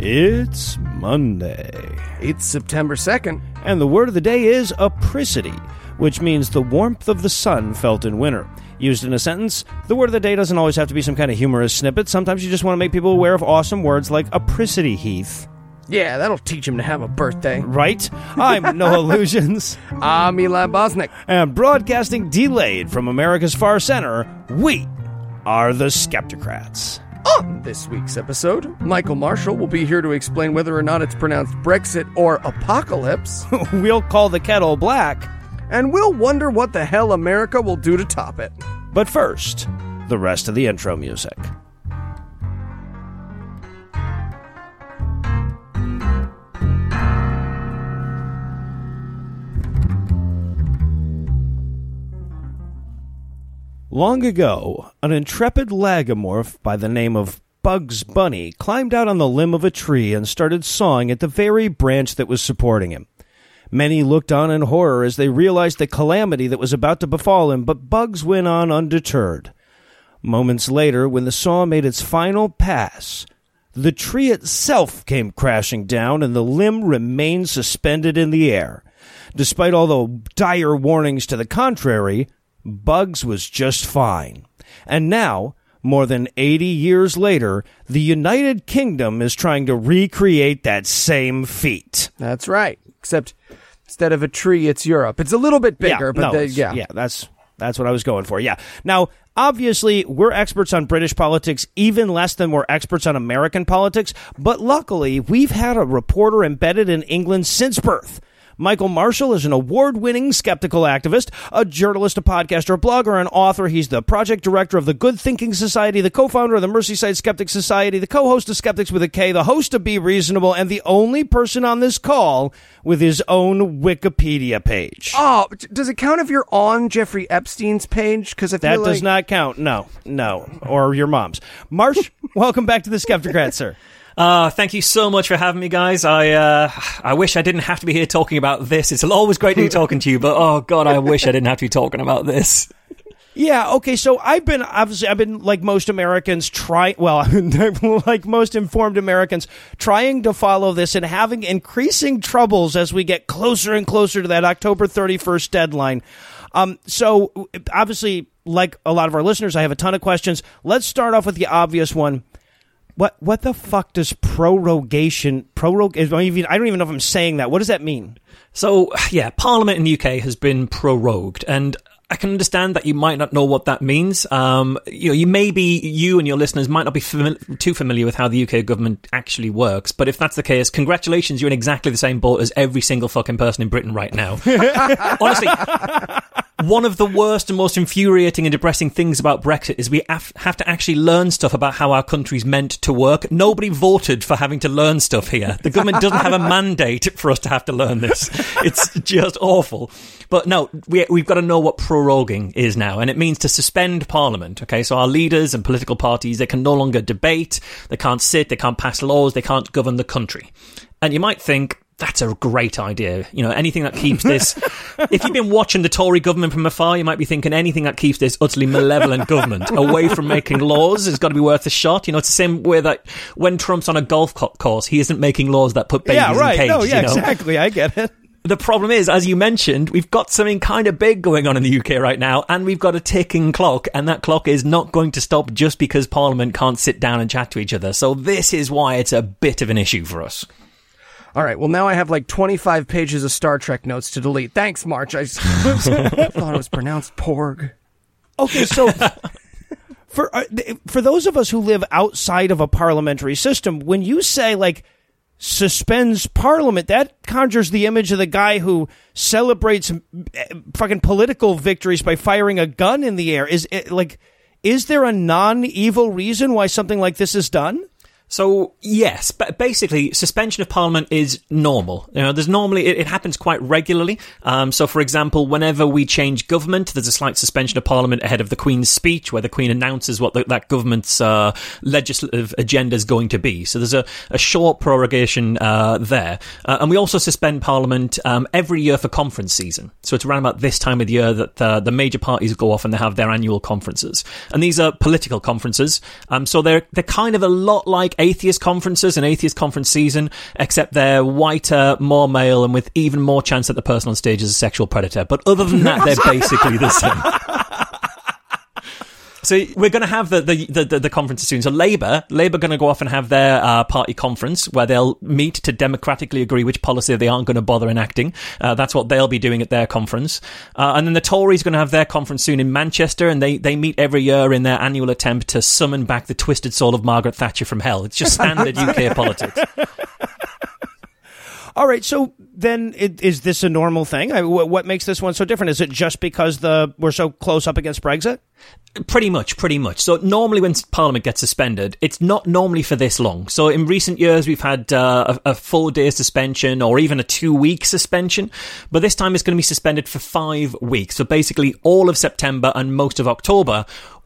It's Monday. It's September 2nd. And the word of the day is apricity, which means the warmth of the sun felt in winter. Used in a sentence, the word of the day doesn't always have to be some kind of humorous snippet. Sometimes you just want to make people aware of awesome words like apricity, Heath. Yeah, that'll teach him to have a birthday. Right? I'm Noah Lugeons. I'm Eli Bosnick. And broadcasting delayed from America's far center, we are the Skeptocrats. On this week's episode, Michael Marshall will be here to explain whether or not it's pronounced Brexit or apocalypse. we'll call the kettle black. And we'll wonder what the hell America will do to top it. But first, the rest of the intro music. Long ago, an intrepid lagomorph by the name of Bugs Bunny climbed out on the limb of a tree and started sawing at the very branch that was supporting him. Many looked on in horror as they realized the calamity that was about to befall him, but Bugs went on undeterred. Moments later, when the saw made its final pass, the tree itself came crashing down and the limb remained suspended in the air. Despite all the dire warnings to the contrary, Bugs was just fine. And now, more than 80 years later, the United Kingdom is trying to recreate that same feat. That's right. Except instead of a tree, it's Europe. It's a little bit bigger, yeah, but no, the, yeah. Yeah, that's that's what I was going for. Yeah. Now, obviously, we're experts on British politics even less than we're experts on American politics, but luckily, we've had a reporter embedded in England since birth. Michael Marshall is an award winning skeptical activist, a journalist, a podcaster, a blogger, an author. He's the project director of the Good Thinking Society, the co founder of the Merseyside Skeptic Society, the co host of Skeptics with a K, the host of Be Reasonable, and the only person on this call with his own Wikipedia page. Oh, does it count if you're on Jeffrey Epstein's page? Because that like... does not count. No, no, or your mom's. Marsh, welcome back to the Skeptocrat, sir. Uh, thank you so much for having me, guys. I uh, I wish I didn't have to be here talking about this. It's always great to be talking to you, but oh god, I wish I didn't have to be talking about this. Yeah, okay, so I've been obviously I've been like most Americans try well, like most informed Americans trying to follow this and having increasing troubles as we get closer and closer to that October 31st deadline. Um so obviously like a lot of our listeners, I have a ton of questions. Let's start off with the obvious one what what the fuck does prorogation prorog? I don't even I don't even know if I'm saying that. What does that mean? So yeah, Parliament in the UK has been prorogued, and I can understand that you might not know what that means. Um, you know, you maybe you and your listeners might not be fami- too familiar with how the UK government actually works. But if that's the case, congratulations, you're in exactly the same boat as every single fucking person in Britain right now. Honestly, one of the worst and most infuriating and depressing things about Brexit is we have to actually learn stuff about how our country's meant to work. Nobody voted for having to learn stuff here. The government doesn't have a mandate for us to have to learn this. It's just awful. But no, we, we've got to know what proroguing is now, and it means to suspend Parliament. Okay, so our leaders and political parties they can no longer debate, they can't sit, they can't pass laws, they can't govern the country. And you might think, that's a great idea. You know, anything that keeps this. if you've been watching the Tory government from afar, you might be thinking anything that keeps this utterly malevolent government away from making laws has got to be worth a shot. You know, it's the same way that when Trump's on a golf course, he isn't making laws that put babies yeah, right. in cages. No, yeah, you know? exactly. I get it. The problem is, as you mentioned, we've got something kind of big going on in the UK right now, and we've got a ticking clock, and that clock is not going to stop just because Parliament can't sit down and chat to each other. So this is why it's a bit of an issue for us. All right. Well, now I have like 25 pages of Star Trek notes to delete. Thanks, March. I thought it was pronounced porg. Okay, so for uh, for those of us who live outside of a parliamentary system, when you say like suspends Parliament. That conjures the image of the guy who celebrates eh, fucking political victories by firing a gun in the air. Is it like? Is there a non-evil reason why something like this is done? So yes, but basically, suspension of parliament is normal. You know, there's normally it, it happens quite regularly. Um, so, for example, whenever we change government, there's a slight suspension of parliament ahead of the Queen's speech, where the Queen announces what the, that government's uh, legislative agenda is going to be. So, there's a, a short prorogation uh, there, uh, and we also suspend parliament um, every year for conference season. So, it's around about this time of the year that uh, the major parties go off and they have their annual conferences, and these are political conferences. Um, so they're they're kind of a lot like atheist conferences and atheist conference season, except they're whiter, more male, and with even more chance that the person on stage is a sexual predator. But other than that, they're basically the same. So we're going to have the the, the, the conferences soon. So Labour, Labour going to go off and have their uh, party conference where they'll meet to democratically agree which policy they aren't going to bother enacting. Uh, that's what they'll be doing at their conference. Uh, and then the Tories going to have their conference soon in Manchester, and they they meet every year in their annual attempt to summon back the twisted soul of Margaret Thatcher from hell. It's just standard UK politics. All right, so then it, is this a normal thing? I, what, what makes this one so different? Is it just because the we're so close up against Brexit? Pretty much, pretty much. So normally when Parliament gets suspended, it's not normally for this long. So in recent years, we've had uh, a, a four day suspension or even a two week suspension, but this time it's going to be suspended for five weeks. So basically all of September and most of October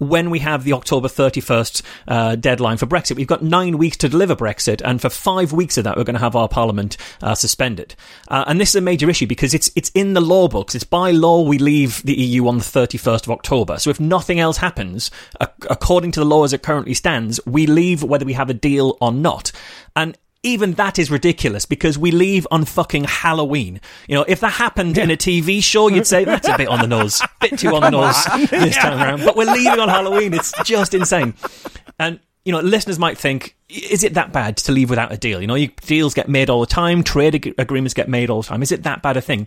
when we have the October 31st uh, deadline for Brexit. We've got nine weeks to deliver Brexit, and for five weeks of that, we're going to have our Parliament uh, suspended. Uh, and this is a major issue because it's it's in the law books. It's by law we leave the EU on the 31st of October. So if nothing else happens, according to the law as it currently stands, we leave whether we have a deal or not. And even that is ridiculous because we leave on fucking Halloween. You know, if that happened in a TV show, you'd say that's a bit on the nose, bit too on the nose this time around. But we're leaving on Halloween. It's just insane. And you know, listeners might think, is it that bad to leave without a deal? You know, deals get made all the time, trade ag- agreements get made all the time. Is it that bad a thing?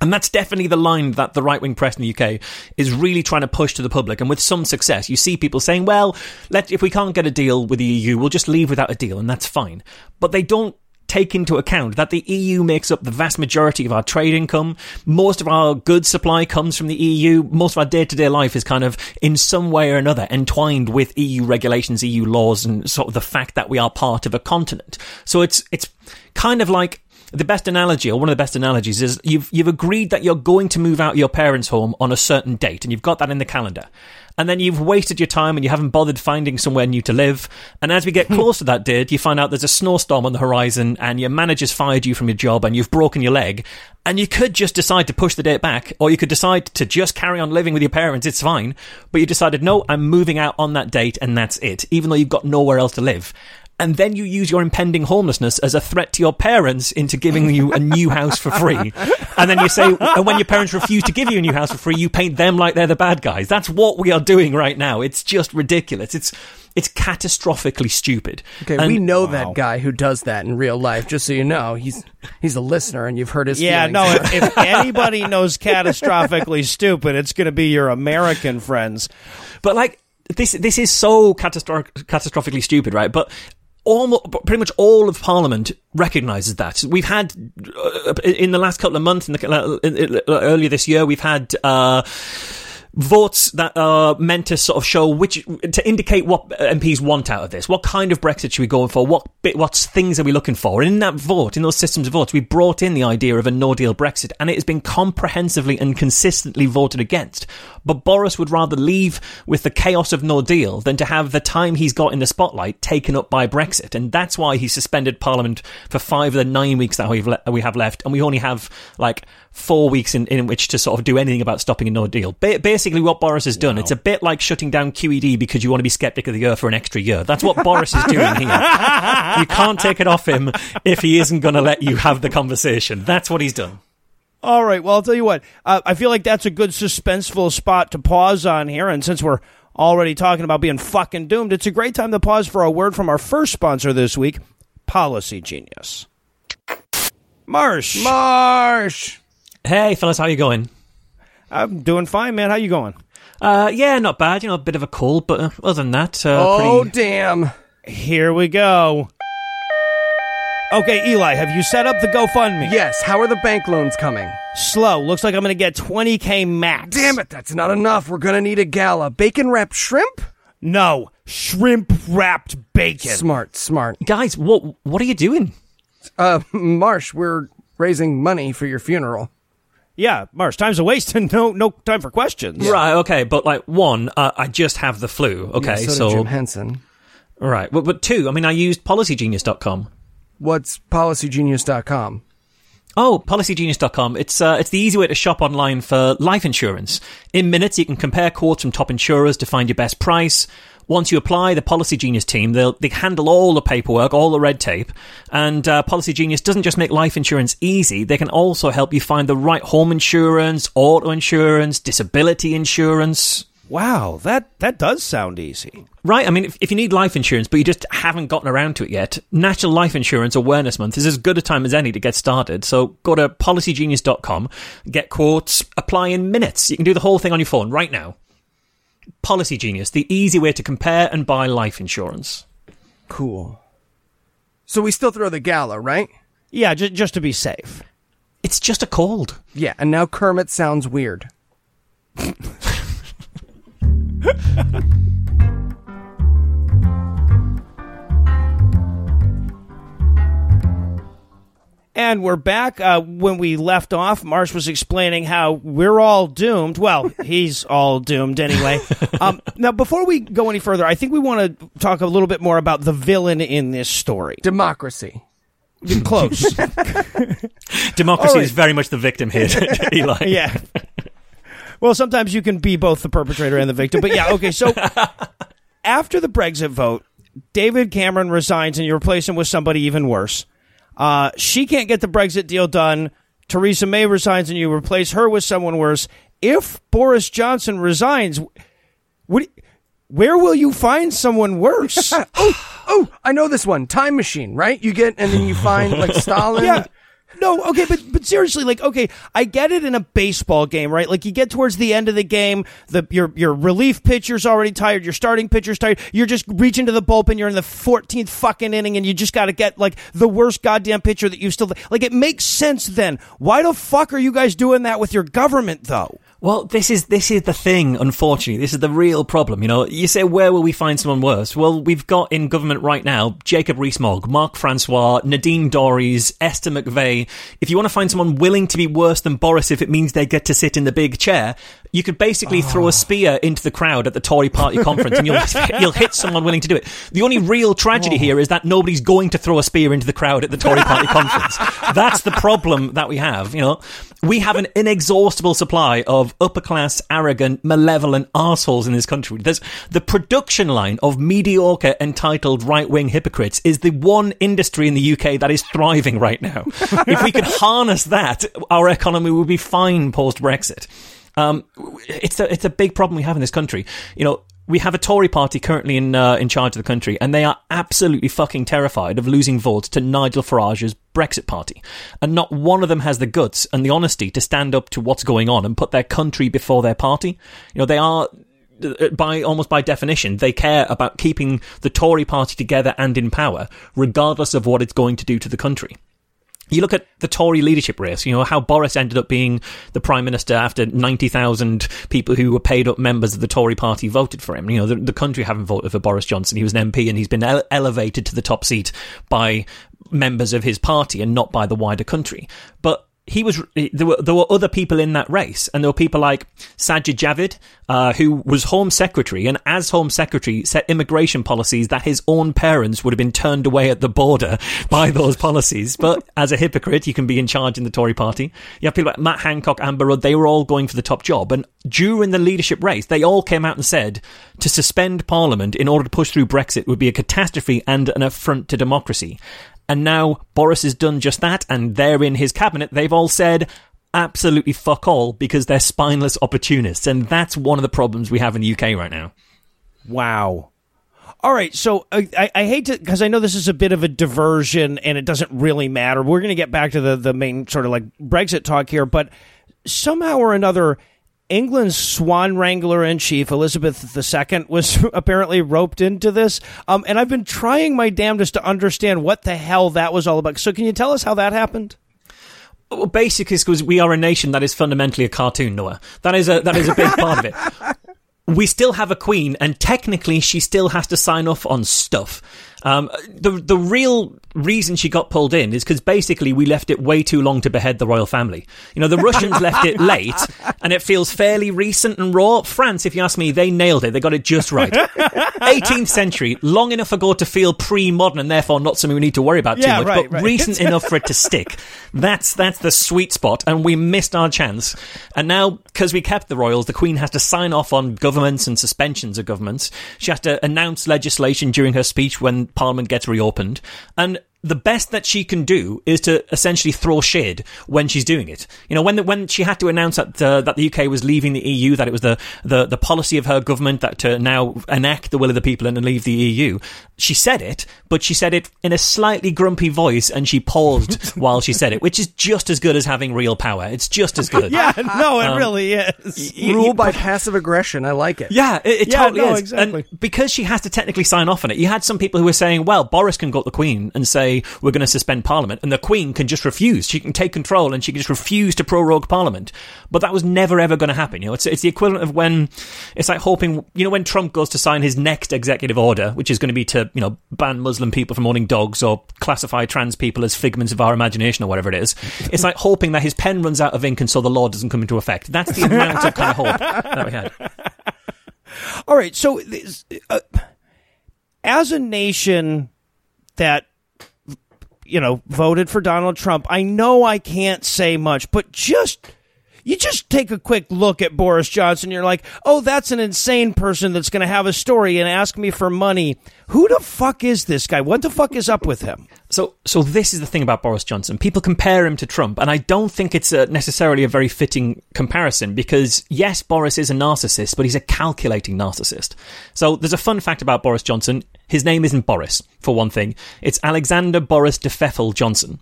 And that's definitely the line that the right wing press in the UK is really trying to push to the public, and with some success. You see people saying, well, let, if we can't get a deal with the EU, we'll just leave without a deal, and that's fine. But they don't take into account that the EU makes up the vast majority of our trade income. Most of our goods supply comes from the EU. Most of our day to day life is kind of in some way or another entwined with EU regulations, EU laws, and sort of the fact that we are part of a continent. So it's, it's kind of like the best analogy, or one of the best analogies, is you've you've agreed that you're going to move out of your parents' home on a certain date, and you've got that in the calendar. And then you've wasted your time and you haven't bothered finding somewhere new to live. And as we get close to that date, you find out there's a snowstorm on the horizon and your manager's fired you from your job and you've broken your leg. And you could just decide to push the date back, or you could decide to just carry on living with your parents. It's fine. But you decided, no, I'm moving out on that date and that's it, even though you've got nowhere else to live and then you use your impending homelessness as a threat to your parents into giving you a new house for free. And then you say, and when your parents refuse to give you a new house for free, you paint them like they're the bad guys. That's what we are doing right now. It's just ridiculous. It's, it's catastrophically stupid. Okay, and, we know wow. that guy who does that in real life. Just so you know, he's he's a listener, and you've heard his. Yeah, feelings. no. If, if anybody knows catastrophically stupid, it's going to be your American friends. But like this, this is so catastroph- catastrophically stupid, right? But almost pretty much all of Parliament recognises that. We've had uh, in the last couple of months, in the, uh, earlier this year, we've had. Uh, votes that are meant to sort of show which to indicate what MPs want out of this. What kind of Brexit should we go for? What bit, what things are we looking for? And in that vote, in those systems of votes, we brought in the idea of a No Deal Brexit, and it has been comprehensively and consistently voted against. But Boris would rather leave with the chaos of No Deal than to have the time he's got in the spotlight taken up by Brexit, and that's why he suspended Parliament for five of the nine weeks that we've le- we have left, and we only have like four weeks in, in which to sort of do anything about stopping a no deal. Ba- basically, what Boris has done, wow. it's a bit like shutting down QED because you want to be skeptic of the earth for an extra year. That's what Boris is doing here. You can't take it off him if he isn't going to let you have the conversation. That's what he's done. All right. Well, I'll tell you what. Uh, I feel like that's a good suspenseful spot to pause on here. And since we're already talking about being fucking doomed, it's a great time to pause for a word from our first sponsor this week, Policy Genius. Marsh. Marsh. Hey, fellas, how you going? I'm doing fine, man. How you going? Uh, yeah, not bad. You know, a bit of a cold, but uh, other than that, uh, oh pretty... damn! Here we go. Okay, Eli, have you set up the GoFundMe? Yes, how are the bank loans coming? Slow. Looks like I'm going to get 20k max. Damn it, that's not enough. We're gonna need a gala. Bacon wrapped shrimp? No, shrimp wrapped bacon. Smart, smart. Guys, what what are you doing? Uh, Marsh, we're raising money for your funeral. Yeah, Marsh, time's a waste and no no time for questions. Right, okay, but like one, uh, I just have the flu. Okay, Yeah, so, did so Jim Henson. right, but, but two, I mean, I used PolicyGenius.com. What's PolicyGenius.com? Oh, PolicyGenius.com. It's uh, it's the easy way to shop online for life insurance. In minutes, you can compare quotes from top insurers to find your best price. Once you apply, the Policy Genius team they'll they handle all the paperwork, all the red tape, and uh, Policy Genius doesn't just make life insurance easy. They can also help you find the right home insurance, auto insurance, disability insurance. Wow, that that does sound easy. Right. I mean, if, if you need life insurance, but you just haven't gotten around to it yet, National Life Insurance Awareness Month is as good a time as any to get started. So go to policygenius.com, get quotes, apply in minutes. You can do the whole thing on your phone right now. Policy Genius, the easy way to compare and buy life insurance. Cool. So we still throw the gala, right? Yeah, just just to be safe. It's just a cold. Yeah, and now Kermit sounds weird. And we're back. Uh, when we left off, Marsh was explaining how we're all doomed. Well, he's all doomed anyway. Um, now, before we go any further, I think we want to talk a little bit more about the villain in this story. Democracy. Close. Democracy All right. is very much the victim here, Eli. yeah. Well, sometimes you can be both the perpetrator and the victim. But yeah, okay. So after the Brexit vote, David Cameron resigns and you replace him with somebody even worse. Uh, she can't get the Brexit deal done. Theresa May resigns and you replace her with someone worse. If Boris Johnson resigns, what, where will you find someone worse? Oh, I know this one. Time machine, right? You get, and then you find like Stalin. yeah. No, okay, but but seriously, like, okay, I get it in a baseball game, right? Like, you get towards the end of the game, the your your relief pitcher's already tired, your starting pitcher's tired, you're just reaching to the bullpen, you're in the 14th fucking inning, and you just got to get like the worst goddamn pitcher that you still like. It makes sense then. Why the fuck are you guys doing that with your government though? Well, this is this is the thing. Unfortunately, this is the real problem. You know, you say where will we find someone worse? Well, we've got in government right now Jacob Rees-Mogg, Mark Francois, Nadine Dorries, Esther McVey. If you want to find someone willing to be worse than Boris, if it means they get to sit in the big chair, you could basically throw a ah. spear into the crowd at the Tory Party conference, and you'll you'll hit someone willing to do it. The only real tragedy oh. here is that nobody's going to throw a spear into the crowd at the Tory Party conference. That's the problem that we have. You know, we have an inexhaustible supply of upper class, arrogant, malevolent assholes in this country. There's the production line of mediocre, entitled right wing hypocrites is the one industry in the UK that is thriving right now. if we could harness that, our economy would be fine post Brexit. Um, it's a it's a big problem we have in this country. You know, we have a Tory party currently in uh, in charge of the country, and they are absolutely fucking terrified of losing votes to Nigel Farage's Brexit party, and not one of them has the guts and the honesty to stand up to what's going on and put their country before their party. You know, they are. uh, By almost by definition, they care about keeping the Tory party together and in power, regardless of what it's going to do to the country you look at the Tory leadership race, you know, how Boris ended up being the Prime Minister after 90,000 people who were paid up members of the Tory party voted for him. You know, the, the country haven't voted for Boris Johnson. He was an MP and he's been ele- elevated to the top seat by members of his party and not by the wider country. But he was there were there were other people in that race, and there were people like Sajid Javid, uh, who was Home Secretary, and as Home Secretary set immigration policies that his own parents would have been turned away at the border by those policies. But as a hypocrite, you can be in charge in the Tory Party. You have people like Matt Hancock, Amber Rudd; they were all going for the top job, and during the leadership race, they all came out and said to suspend Parliament in order to push through Brexit would be a catastrophe and an affront to democracy. And now Boris has done just that, and they're in his cabinet. They've all said absolutely fuck all because they're spineless opportunists. And that's one of the problems we have in the UK right now. Wow. All right, so I, I hate to because I know this is a bit of a diversion and it doesn't really matter. We're going to get back to the the main sort of like Brexit talk here, but somehow or another, England's swan wrangler in chief, Elizabeth II, was apparently roped into this. Um, and I've been trying my damnedest to understand what the hell that was all about. So, can you tell us how that happened? Well, basically, because we are a nation that is fundamentally a cartoon, Noah. That is a that is a big part of it. We still have a queen, and technically, she still has to sign off on stuff. Um, the the real reason she got pulled in is because basically we left it way too long to behead the royal family. You know, the Russians left it late, and it feels fairly recent and raw. France, if you ask me, they nailed it. They got it just right. 18th century, long enough ago to feel pre-modern, and therefore not something we need to worry about Yeah, too much, right, but right. recent enough for it to stick. That's that's the sweet spot, and we missed our chance. And now, because we kept the royals, the Queen has to sign off on governments and suspensions of governments. She has to announce legislation during her speech when Parliament gets reopened, and the best that she can do is to essentially throw shade when she's doing it. You know, when the, when she had to announce that uh, that the UK was leaving the EU, that it was the, the, the policy of her government that to now enact the will of the people and leave the EU. She said it, but she said it in a slightly grumpy voice, and she paused while she said it, which is just as good as having real power. It's just as good. Yeah, no, it really is. You- Rule you- by passive aggression. I like it. yeah, it, it Yeah, totally no, is. exactly. And because she has to technically sign off on it, you had some people who were saying, well, Boris can go to the Queen and say, we're going to suspend Parliament, and the Queen can just refuse. She can take control and she can just refuse to prorogue Parliament. But that was never ever going to happen. You know, it's, it's the equivalent of when, it's like hoping, you know, when Trump goes to sign his next executive order, which is going to be to, you know, ban Muslim people from owning dogs or classify trans people as figments of our imagination or whatever it is. It's like hoping that his pen runs out of ink and so the law doesn't come into effect. That's the amount of kind of hope that we had. All right, so uh, as a nation that you know voted for Donald Trump, I know I can't say much, but just you just take a quick look at Boris Johnson, you're like, "Oh, that's an insane person that's going to have a story and ask me for money." Who the fuck is this guy? What the fuck is up with him? So, so this is the thing about Boris Johnson. People compare him to Trump, and I don't think it's a, necessarily a very fitting comparison because yes, Boris is a narcissist, but he's a calculating narcissist. So, there's a fun fact about Boris Johnson. His name isn't Boris, for one thing. It's Alexander Boris de Pfeffel Johnson.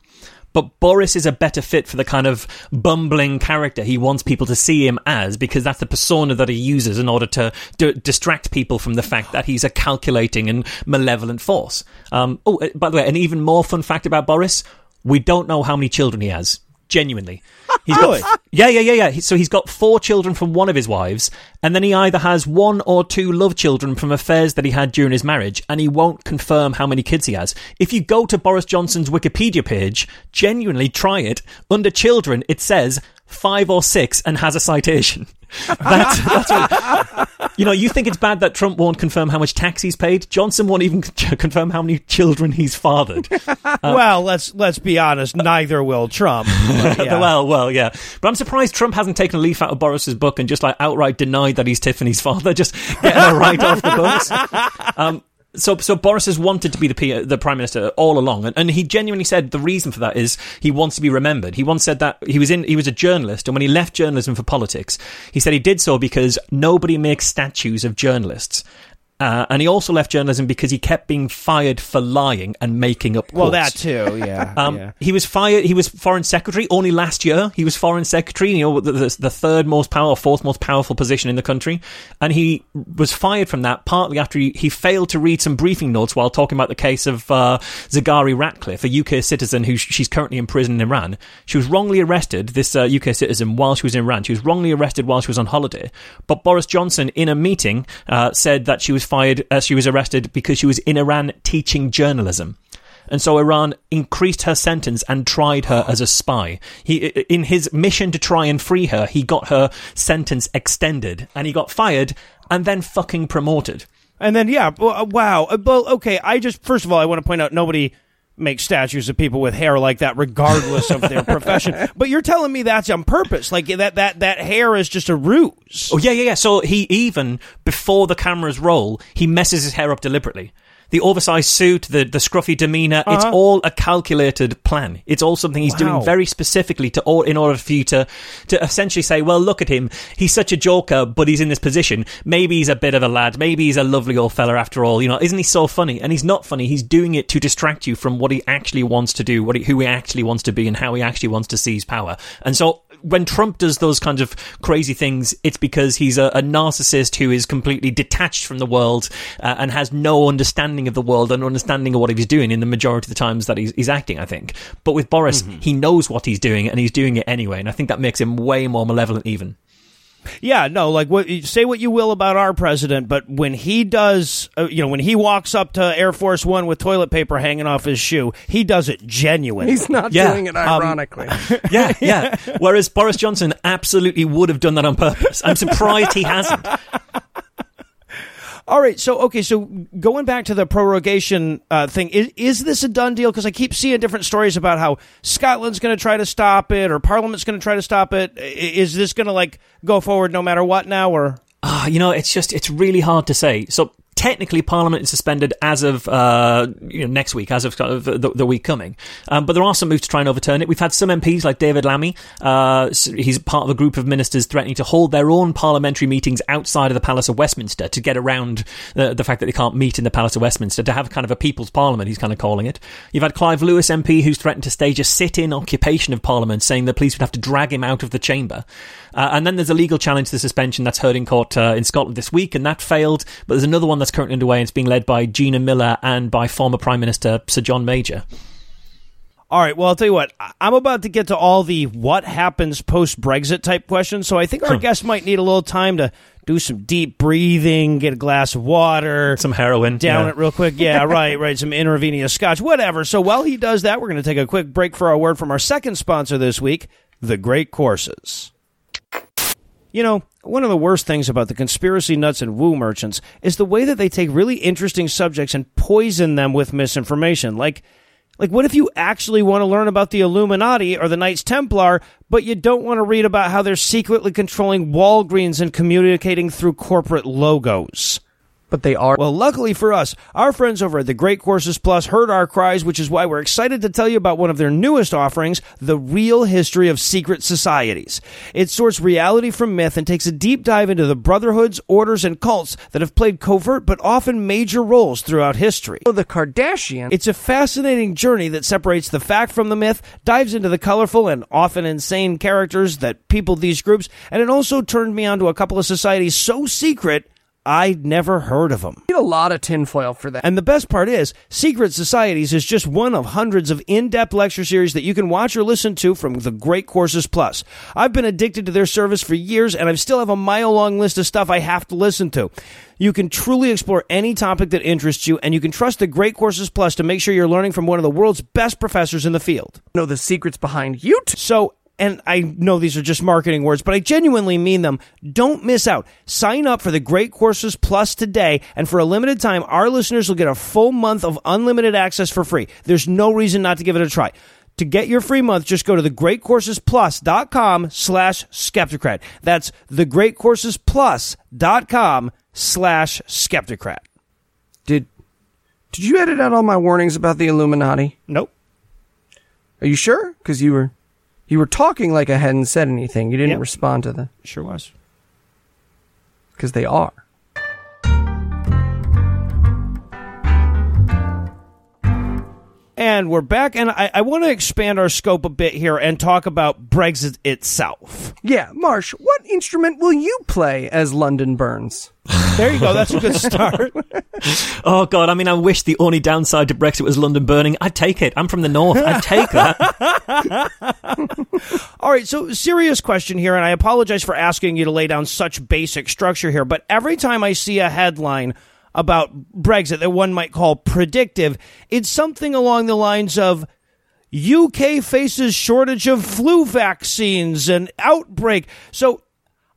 But Boris is a better fit for the kind of bumbling character he wants people to see him as because that's the persona that he uses in order to d- distract people from the fact that he's a calculating and malevolent force. Um, oh, uh, by the way, an even more fun fact about Boris we don't know how many children he has. Genuinely. He's got, yeah, yeah, yeah, yeah. He- So he's got four children from one of his wives, and then he either has one or two love children from affairs that he had during his marriage, and he won't confirm how many kids he has. If you go to Boris Johnson's Wikipedia page, genuinely try it. Under children, it says five or six and has a citation. That's, that's what, you know, you think it's bad that Trump won't confirm how much tax he's paid. Johnson won't even confirm how many children he's fathered. well, let's let's be honest, neither will Trump. But, yeah. well, well, yeah. But I'm surprised Trump hasn't taken a leaf out of Boris's book and just like outright denied that he's Tiffany's father, just getting her right off the books. Um, so, so Boris has wanted to be the P- the prime minister all along, and, and he genuinely said the reason for that is he wants to be remembered. He once said that he was in he was a journalist, and when he left journalism for politics, he said he did so because nobody makes statues of journalists. Uh, and he also left journalism because he kept being fired for lying and making up. well, quotes. that too, yeah. Um, yeah. He was fired. He was foreign secretary only last year. He was foreign secretary, you know, the, the, the third most powerful, fourth most powerful position in the country, and he was fired from that partly after he, he failed to read some briefing notes while talking about the case of uh, Zaghari-Ratcliffe, a UK citizen who sh- she's currently in prison in Iran. She was wrongly arrested. This uh, UK citizen while she was in Iran, she was wrongly arrested while she was on holiday. But Boris Johnson, in a meeting, uh, said that she was fired. Uh, she was arrested because she was in Iran teaching journalism. And so Iran increased her sentence and tried her as a spy. He, in his mission to try and free her, he got her sentence extended and he got fired and then fucking promoted. And then, yeah, uh, wow. Uh, Well, okay, I just, first of all, I want to point out nobody makes statues of people with hair like that, regardless of their profession. But you're telling me that's on purpose. Like, that, that, that hair is just a ruse. Oh yeah, yeah, yeah. So he even before the cameras roll, he messes his hair up deliberately. The oversized suit, the the scruffy demeanor, it's Uh-huh. all a calculated plan. It's all something he's Wow. doing very specifically to all in order for you to to essentially say, well, look at him. He's such a joker, but he's in this position. Maybe he's a bit of a lad. Maybe he's a lovely old fella after all. You know, isn't he so funny? And he's not funny. He's doing it to distract you from what he actually wants to do, what he, who he actually wants to be, and how he actually wants to seize power. And so when Trump does those kinds of crazy things, it's because he's a, a narcissist who is completely detached from the world uh, and has no understanding of the world and understanding of what he's doing in the majority of the times that he's, he's acting, I think. But with Boris, mm-hmm. he knows what he's doing and he's doing it anyway. And I think that makes him way more malevolent, even. Yeah, no, like what say what you will about our president, but when he does, uh, you know, when he walks up to Air Force One with toilet paper hanging off his shoe, he does it genuine. He's not yeah. doing it um, ironically. Um, yeah, yeah. Whereas Boris Johnson absolutely would have done that on purpose. I'm surprised he hasn't. All right, so okay, so going back to the prorogation uh, thing, is, is this a done deal? Because I keep seeing different stories about how Scotland's going to try to stop it, or Parliament's going to try to stop it. Is this going to like go forward no matter what now, or? Ah, you know, it's just it's really hard to say. So technically Parliament is suspended as of uh, you know, next week, as of, the, the, week coming. Um, but there are some moves to try and overturn it. We've had some MPs like David Lammy. Uh, he's part of a group of ministers threatening to hold their own parliamentary meetings outside of the Palace of Westminster to get around the, the fact that they can't meet in the Palace of Westminster to have kind of a people's parliament. He's kind of calling it. You've had Clive Lewis MP who's threatened to stage a sit-in occupation of Parliament, saying the police would have to drag him out of the chamber. Uh, and then there's a legal challenge to the suspension that's heard in court uh, in Scotland this week, and that failed. But there's another one that's currently underway, and it's being led by Gina Miller and by former Prime Minister Sir John Major. All right. Well, I'll tell you what. I'm about to get to all the what happens post Brexit type questions. So I think our hmm. guests might need a little time to do some deep breathing, get a glass of water, some heroin, down yeah. it real quick. Yeah, right, right. Some intravenous scotch, whatever. So while he does that, we're going to take a quick break for our word from our second sponsor this week, The Great Courses. You know, one of the worst things about the conspiracy nuts and woo merchants is the way that they take really interesting subjects and poison them with misinformation. Like, like what if you actually want to learn about the Illuminati or the Knights Templar, but you don't want to read about how they're secretly controlling Walgreens and communicating through corporate logos? But they are. Well, luckily for us, our friends over at the Great Courses Plus heard our cries, which is why we're excited to tell you about one of their newest offerings, The Real History of Secret Societies. It sorts reality from myth and takes a deep dive into the brotherhoods, orders, and cults that have played covert but often major roles throughout history. Oh, the Kardashians. It's a fascinating journey that separates the fact from the myth, dives into the colorful and often insane characters that people these groups, and it also turned me on to a couple of societies so secret I'd never heard of them. Need a lot of tinfoil for that. And the best part is, Secret Societies is just one of hundreds of in-depth lecture series that you can watch or listen to from the Great Courses Plus. I've been addicted to their service for years, and I still have a mile-long list of stuff I have to listen to. You can truly explore any topic that interests you, and you can trust the Great Courses Plus to make sure you're learning from one of the world's best professors in the field. Know the secrets behind you. So and I know these are just marketing words, but I genuinely mean them. Don't miss out. Sign up for the Great Courses Plus today, and for a limited time, our listeners will get a full month of unlimited access for free. There's no reason not to give it a try. To get your free month, just go to thegreatcoursesplus.com slash skeptocrat. That's thegreatcoursesplus.com slash skeptocrat. Did, did you edit out all my warnings about the Illuminati? Nope. Are you sure? Because you were you were talking like I hadn't said anything. You didn't yep. respond to the. Sure was. Because they are. And we're back, and I, I want to expand our scope a bit here and talk about Brexit itself. Yeah, Marsh, what instrument will you play as London Burns? There you go. That's a good start. oh God! I mean, I wish the only downside to Brexit was London burning. I'd take it. I'm from the north. I'd take that. All right. So, serious question here, and I apologize for asking you to lay down such basic structure here, but every time I see a headline about Brexit that one might call predictive, it's something along the lines of UK faces shortage of flu vaccines and outbreak. So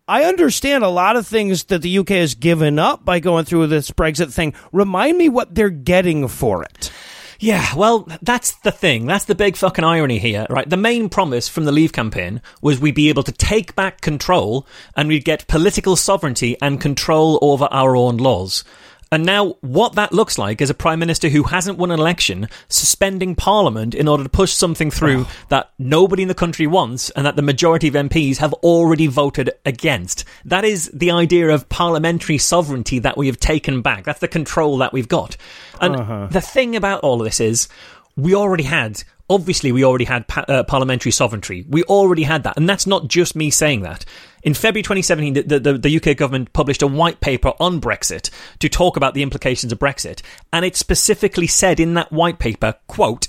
I understand a lot of things that the UK has given up by going through this Brexit thing. Remind me what they're getting for it. Yeah, well, that's the thing. That's the big fucking irony here, right? The main promise from the Leave campaign was we'd be able to take back control and we'd get political sovereignty and control over our own laws. And now, what that looks like is a prime minister who hasn't won an election suspending parliament in order to push something through oh. that nobody in the country wants and that the majority of MPs have already voted against. That is the idea of parliamentary sovereignty that we have taken back. That's the control that we've got. And uh-huh. the thing about all of this is, we already had obviously we already had pa- uh, parliamentary sovereignty. We already had that. And that's not just me saying that. In February 2017, the, the, the, UK government published a white paper on Brexit to talk about the implications of Brexit. And it specifically said in that white paper, quote,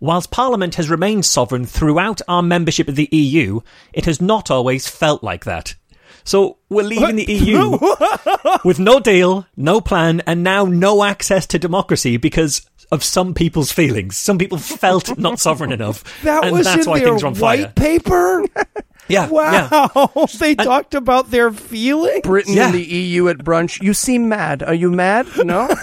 Whilst Parliament has remained sovereign throughout our membership of the EU, it has not always felt like that. So we're leaving the EU with no deal, no plan, and now no access to democracy because of some people's feelings. Some people felt not sovereign enough. That and was that's in why their things are on white fire. paper. Yeah. Wow, yeah. they talked about their feelings. Britain Yeah. and the EU at brunch. You seem mad. Are you mad? No.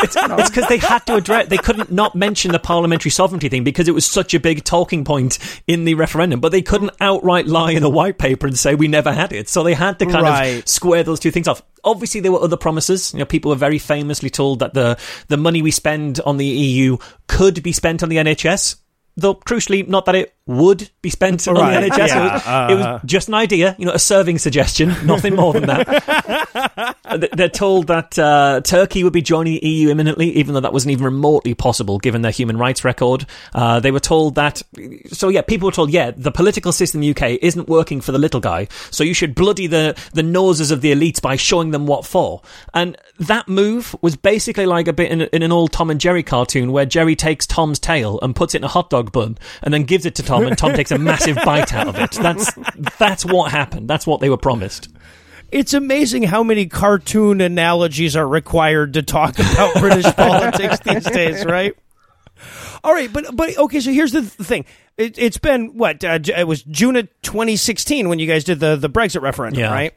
It's because they had to address. They couldn't not mention the parliamentary sovereignty thing because it was such a big talking point in the referendum. But they couldn't outright lie in a white paper and say we never had it. So they had to kind Right. of square those two things off. Obviously, there were other promises. You know, people were very famously told that the the money we spend on the EU could be spent on the NHS. Though crucially, not that it would be spent Right, on the NHS. yeah, it, was, it was uh. just an idea, you know, a serving suggestion, nothing more than that. Uh, They're told that uh, Turkey would be joining the EU imminently, even though that wasn't even remotely possible given their human rights record. Uh, they were told that. So yeah, people were told, yeah, the political system in the UK isn't working for the little guy, so you should bloody the the noses of the elites by showing them what for. And that move was basically like a bit in, in an old Tom and Jerry cartoon where Jerry takes Tom's tail and puts it in a hot dog bun and then gives it to Tom, and Tom takes a massive bite out of it. That's that's what happened. That's what they were promised. It's amazing how many cartoon analogies are required to talk about British politics these days, right? All right, but but okay. So here's the th- thing. It, it's been what uh, it was June of 2016 when you guys did the the Brexit referendum, Yeah. right?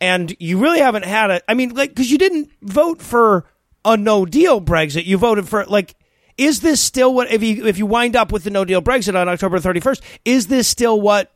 And you really haven't had a. I mean, like because you didn't vote for a no deal Brexit. You voted for like. Is this still what if you if you wind up with the no deal Brexit on October 31st? Is this still what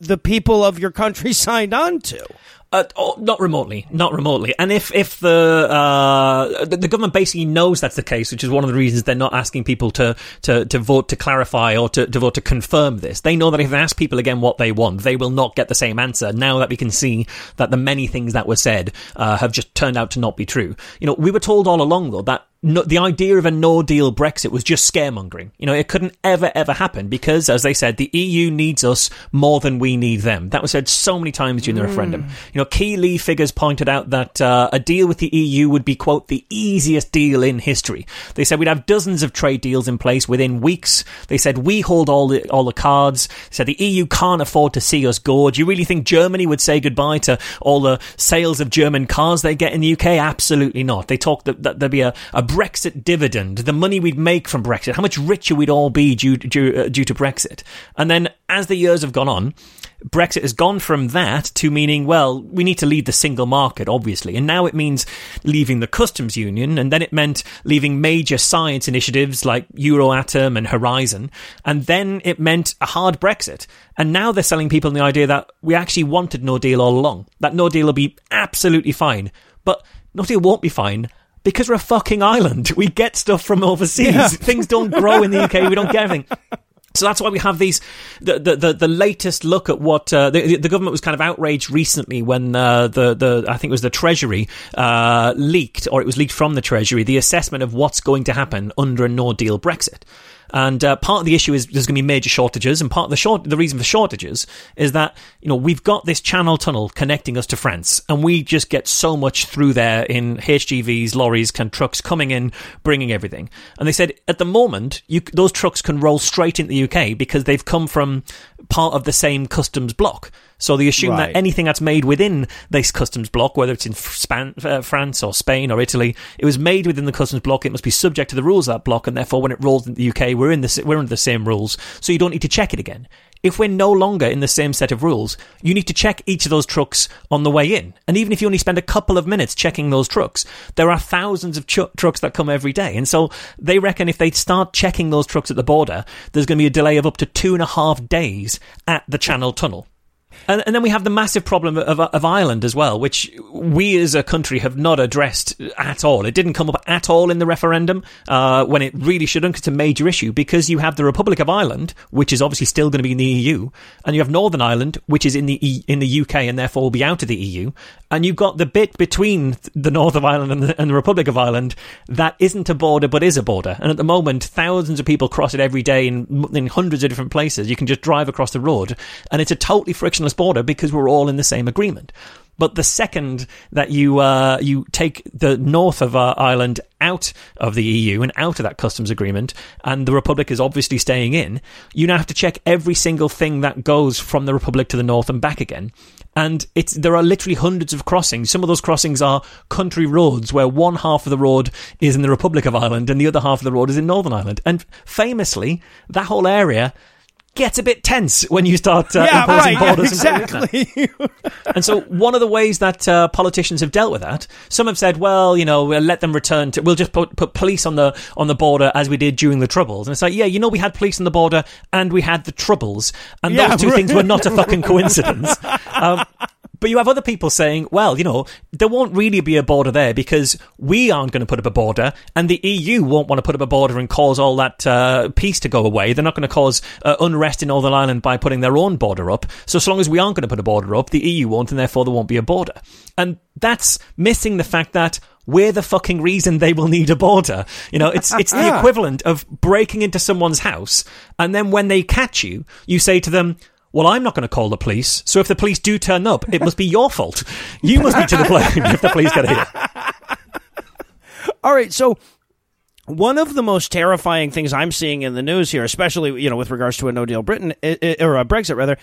the people of your country signed on to? Uh, oh, not remotely, not remotely. And if if the, uh, the the government basically knows that's the case, which is one of the reasons they're not asking people to to, to vote to clarify or to, to vote to confirm this. They know that if they ask people again what they want, they will not get the same answer. Now that we can see that the many things that were said uh, have just turned out to not be true. You know, we were told all along though that no, the idea of a no deal Brexit was just scaremongering. You know, it couldn't ever, ever happen because, as they said, the EU needs us more than we need them. That was said so many times during the referendum. You know, key Lee figures pointed out that uh, a deal with the EU would be, quote, the easiest deal in history. They said we'd have dozens of trade deals in place within weeks. They said we hold all the, all the cards. They said the EU can't afford to see us go. Do you really think Germany would say goodbye to all the sales of German cars they get in the UK? Absolutely not. They talked that, that there'd be a, a Brexit dividend, the money we'd make from Brexit, how much richer we'd all be due, due, uh, due to Brexit. And then as the years have gone on, Brexit has gone from that to meaning, well, we need to leave the single market, obviously. And now it means leaving the customs union. And then it meant leaving major science initiatives like Euratom and Horizon. And then it meant a hard Brexit. And now they're selling people the idea that we actually wanted no deal all along. That no deal will be absolutely fine. But no deal won't be fine because we're a fucking island. We get stuff from overseas. Things don't grow in the UK. We don't get everything. So that's why we have these the the, the, the latest look at what uh, the, the government was kind of outraged recently when uh, the the I think it was the Treasury uh, leaked or it was leaked from the Treasury the assessment of what's going to happen under a no deal Brexit. And uh, part of the issue is there's going to be major shortages, and part of the short the reason for shortages is that you know we've got this Channel Tunnel connecting us to France, and we just get so much through there in HGVs, lorries, can trucks coming in, bringing everything. And they said at the moment you, those trucks can roll straight into the UK because they've come from part of the same customs block. So they assume Right. that anything that's made within this customs block, whether it's in Span- uh, France or Spain or Italy, it was made within the customs block. It must be subject to the rules of that block, and therefore, when it rolls into the UK, we're in the we're under the same rules. So you don't need to check it again. If we're no longer in the same set of rules, you need to check each of those trucks on the way in. And even if you only spend a couple of minutes checking those trucks, there are thousands of chu- trucks that come every day. And so they reckon if they start checking those trucks at the border, there's going to be a delay of up to two and a half days at the Channel Tunnel. And, and then we have the massive problem of, of Ireland as well, which we as a country have not addressed at all. It didn't come up at all in the referendum uh, when it really shouldn't. It's a major issue because you have the Republic of Ireland, which is obviously still going to be in the EU, and you have Northern Ireland, which is in the e- in the UK and therefore will be out of the EU, and you've got the bit between the North of Ireland and the, and the Republic of Ireland that isn't a border but is a border. And at the moment, thousands of people cross it every day in, in hundreds of different places. You can just drive across the road, and it's a totally frictionless border because we're all in the same agreement. But the second that you uh, you take the north of uh, Ireland out of the EU and out of that customs agreement, and the Republic is obviously staying in, you now have to check every single thing that goes from the Republic to the north and back again. And it's there are literally hundreds of crossings. Some of those crossings are country roads where one half of the road is in the Republic of Ireland and the other half of the road is in Northern Ireland. And famously, that whole area gets a bit tense when you start uh, yeah, imposing right, borders. yeah, and exactly. and so, one of the ways that uh, politicians have dealt with that, some have said, "Well, you know, we'll let them return to. We'll just put, put police on the on the border as we did during the Troubles." And it's like, yeah, you know, we had police on the border and we had the Troubles, and Yeah, those two right. things were not a fucking coincidence. Um, but you have other people saying, well, you know, there won't really be a border there because we aren't going to put up a border, and the EU won't want to put up a border and cause all that uh, peace to go away. They're not going to cause uh, unrest in Northern Ireland by putting their own border up. So, as long as we aren't going to put a border up, the EU won't, and therefore there won't be a border. And that's missing the fact that we're the fucking reason they will need a border. You know, it's it's the equivalent of breaking into someone's house, and then when they catch you, you say to them. Well, I'm not going to call the police. So if the police do turn up, it must be your fault. You must be to the blame if the police get here. All right, so one of the most terrifying things I'm seeing in the news here, especially you know with regards to a No Deal Britain i- i- or a Brexit rather,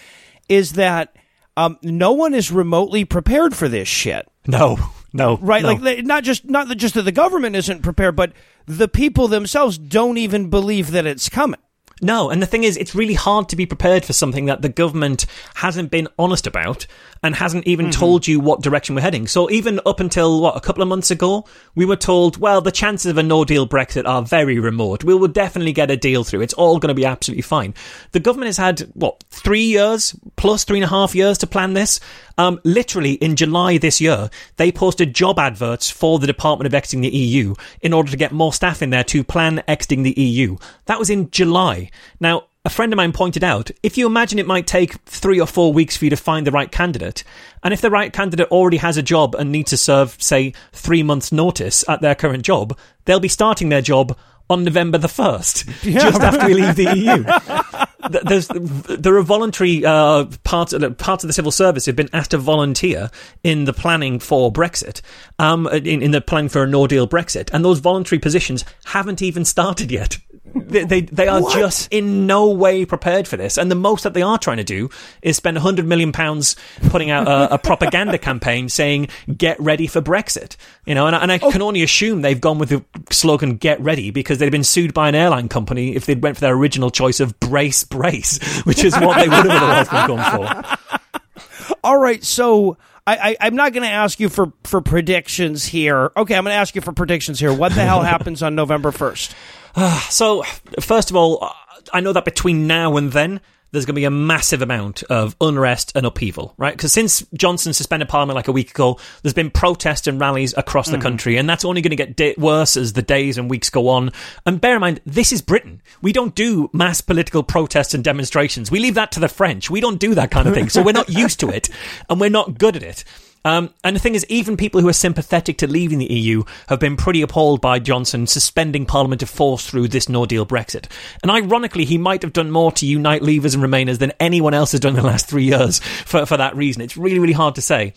is that um, no one is remotely prepared for this shit. No, no, Right, no. like they, not just not that just that the government isn't prepared, but the people themselves don't even believe that it's coming. No, and the thing is, it's really hard to be prepared for something that the government hasn't been honest about and hasn't even mm-hmm. told you what direction we're heading. So even up until what a couple of months ago, we were told, well, the chances of a no-deal Brexit are very remote. We will definitely get a deal through. It's all going to be absolutely fine. The government has had what three years plus three and a half years to plan this. Um, literally in July this year, they posted job adverts for the Department of Exiting the EU in order to get more staff in there to plan exiting the EU. That was in July. Now, a friend of mine pointed out if you imagine it might take three or four weeks for you to find the right candidate, and if the right candidate already has a job and needs to serve, say, three months' notice at their current job, they'll be starting their job on November the 1st, just after we leave the EU. Th- There's, there are voluntary uh, parts, uh, parts of the civil service have been asked to volunteer in the planning for Brexit, um, in, in the planning for a no deal Brexit, and those voluntary positions haven't even started yet. They, they, they are just in no way prepared for this, and the most that they are trying to do is spend 100 million pounds putting out a, a propaganda campaign saying "Get ready for Brexit." You know, and, I- and I oh. can only assume they've gone with the slogan "Get ready" because they'd been sued by an airline company if they'd went for their original choice of "Brace, brace," which is what they would have otherwise been going for. All right, so I, I I'm not going to ask you for for predictions here. Okay, I'm going to ask you for predictions here. What the hell happens on November first? Ah, so, first of all, I know that between now and then, there's going to be a massive amount of unrest and upheaval, right? Because since Johnson suspended Parliament like a week ago, there's been protests and rallies across the hmm. country, and that's only going to get worse as the days and weeks go on. And bear in mind, this is Britain. We don't do mass political protests and demonstrations. We leave that to the French. We don't do that kind of thing. So we're not used to it, and we're not good at it. Um, and the thing is, even people who are sympathetic to leaving the EU have been pretty appalled by Johnson suspending Parliament to force through this no deal Brexit. And ironically, he might have done more to unite Leavers and Remainers than anyone else has done in the last three years for, for that reason. It's really, really hard to say.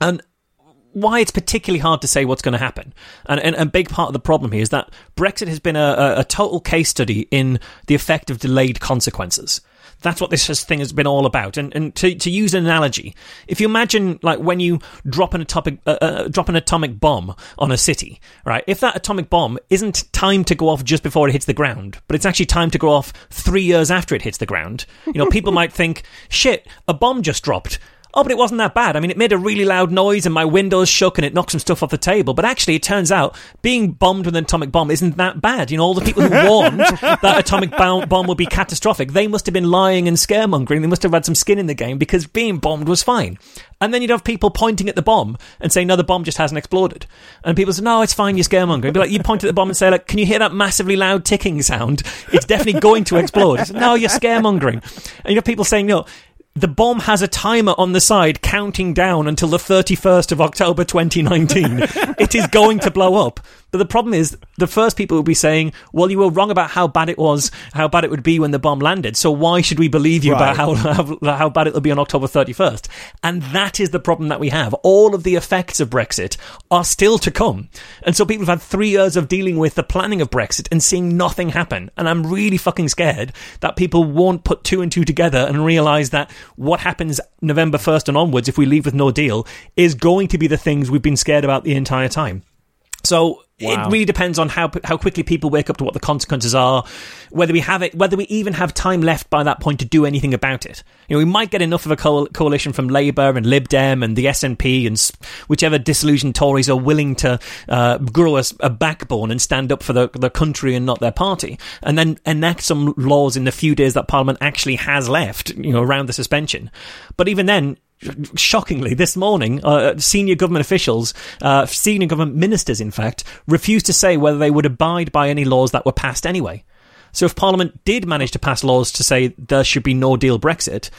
And why it's particularly hard to say what's going to happen. And, and a big part of the problem here is that Brexit has been a, a, a total case study in the effect of delayed consequences. That's what this has- thing has been all about. And, and to, to use an analogy, if you imagine like when you drop an atomic uh, uh, drop an atomic bomb on a city, right? If that atomic bomb isn't timed to go off just before it hits the ground, but it's actually timed to go off three years after it hits the ground, you know, people might think, "Shit, a bomb just dropped." Oh, but it wasn't that bad. I mean, it made a really loud noise and my windows shook and it knocked some stuff off the table. But actually, it turns out being bombed with an atomic bomb isn't that bad. You know, all the people who warned that atomic bomb, bomb would be catastrophic, they must have been lying and scaremongering. They must have had some skin in the game because being bombed was fine. And then you'd have people pointing at the bomb and saying, no, the bomb just hasn't exploded. And people say, no, it's fine, you're scaremongering. Be like, you point at the bomb and say, like, can you hear that massively loud ticking sound? It's definitely going to explode. Say, no, you're scaremongering. And you have people saying, no, the bomb has a timer on the side counting down until the 31st of October 2019. it is going to blow up. But the problem is, the first people will be saying, well, you were wrong about how bad it was, how bad it would be when the bomb landed. So why should we believe you Right. about how, how, how bad it'll be on October 31st? And that is the problem that we have. All of the effects of Brexit are still to come. And so people have had three years of dealing with the planning of Brexit and seeing nothing happen. And I'm really fucking scared that people won't put two and two together and realize that what happens November 1st and onwards, if we leave with no deal, is going to be the things we've been scared about the entire time. So Wow. it really depends on how how quickly people wake up to what the consequences are, whether we have it, whether we even have time left by that point to do anything about it. You know, we might get enough of a coal- coalition from Labour and Lib Dem and the SNP and s- whichever disillusioned Tories are willing to uh, grow a backbone and stand up for the the country and not their party, and then enact some laws in the few days that Parliament actually has left. You know, around the suspension. But even then, shockingly, this morning, uh, senior government officials, uh, senior government ministers, in fact, refused to say whether they would abide by any laws that were passed anyway. So if Parliament did manage to pass laws to say there should be no deal Brexit,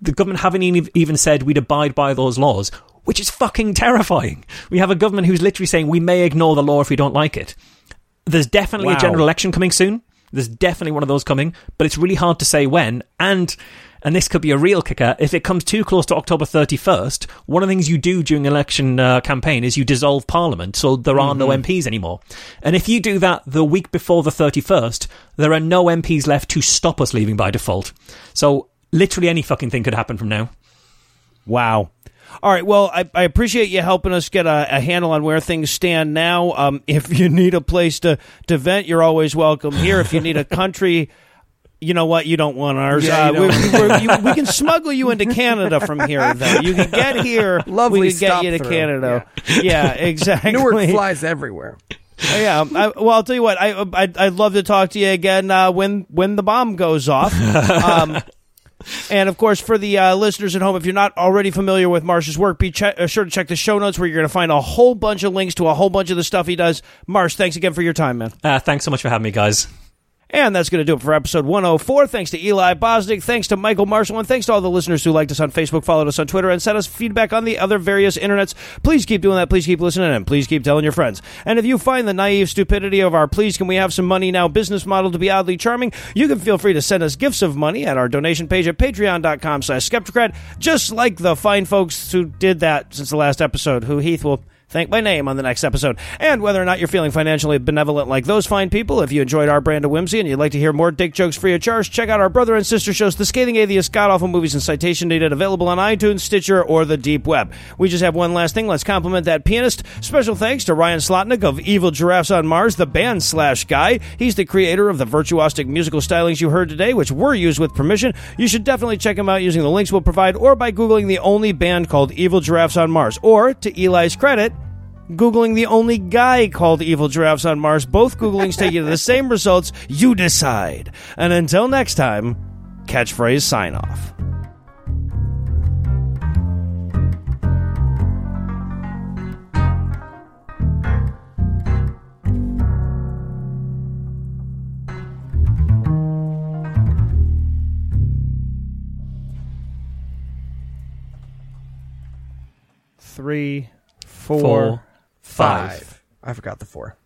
the government haven't even said we'd abide by those laws, which is fucking terrifying. We have a government who's literally saying we may ignore the law if we don't like it. There's definitely Wow. a general election coming soon. There's definitely one of those coming, but it's really hard to say when. And and this could be a real kicker. If it comes too close to October 31st, one of the things you do during election uh, campaign is you dissolve Parliament, so there are no MPs anymore. And if you do that the week before the 31st, there are no MPs left to stop us leaving by default. So literally any fucking thing could happen from now. Wow. All right. Well, I, I appreciate you helping us get a, a handle on where things stand now. Um, if you need a place to, to vent, you're always welcome here. If you need a country, you know what? You don't want ours. Yeah, uh, we, don't. we're- you- we can smuggle you into Canada from here, though. You can get here. Lovely we can get stop you to through. Canada. Yeah, exactly. Newark flies everywhere. Yeah. I, well, I'll tell you what. I, I I'd love to talk to you again uh, when when the bomb goes off. Um, and of course, for the uh, listeners at home, if you're not already familiar with Marsh's work, be che- uh, sure to check the show notes where you're going to find a whole bunch of links to a whole bunch of the stuff he does. Marsh, thanks again for your time, man. Uh, thanks so much for having me, guys. And that's going to do it for episode 104. Thanks to Eli Bosnick. Thanks to Michael Marshall. And thanks to all the listeners who liked us on Facebook, followed us on Twitter, and sent us feedback on the other various internets. Please keep doing that. Please keep listening. And please keep telling your friends. And if you find the naive stupidity of our please can we have some money now business model to be oddly charming, you can feel free to send us gifts of money at our donation page at patreon.com slash skepticrat, just like the fine folks who did that since the last episode, who Heath will thank by name on the next episode. And whether or not you're feeling financially benevolent like those fine people, if you enjoyed our brand of whimsy and you'd like to hear more dick jokes free of charge, check out our brother and sister shows, The Scathing Atheist, God Awful Movies, and Citation Needed, available on iTunes, Stitcher, or the Deep Web. We just have one last thing. Let's compliment that pianist. Special thanks to Ryan Slotnick of Evil Giraffes on Mars, the band slash guy. He's the creator of the virtuosic musical stylings you heard today, which were used with permission. You should definitely check him out using the links we'll provide or by Googling the only band called Evil Giraffes on Mars. Or, to Eli's credit, Googling the only guy called Evil Giraffes on Mars. Both Googlings take you to the same results. You decide. And until next time, catchphrase sign off. Three, four, Four, five. Five. I forgot the four.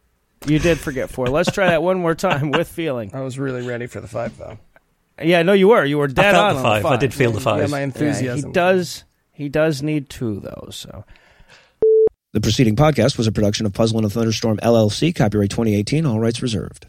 You did forget four. Let's try that one more time with feeling. I was really ready for the five, though. Yeah, no, you were. You were dead I felt on the on five. I did feel the five. Yeah, my Yeah, enthusiasm. he does. He does need two though. So. The preceding podcast was a production of Puzzle in a Thunderstorm LLC, copyright 2018, all rights reserved.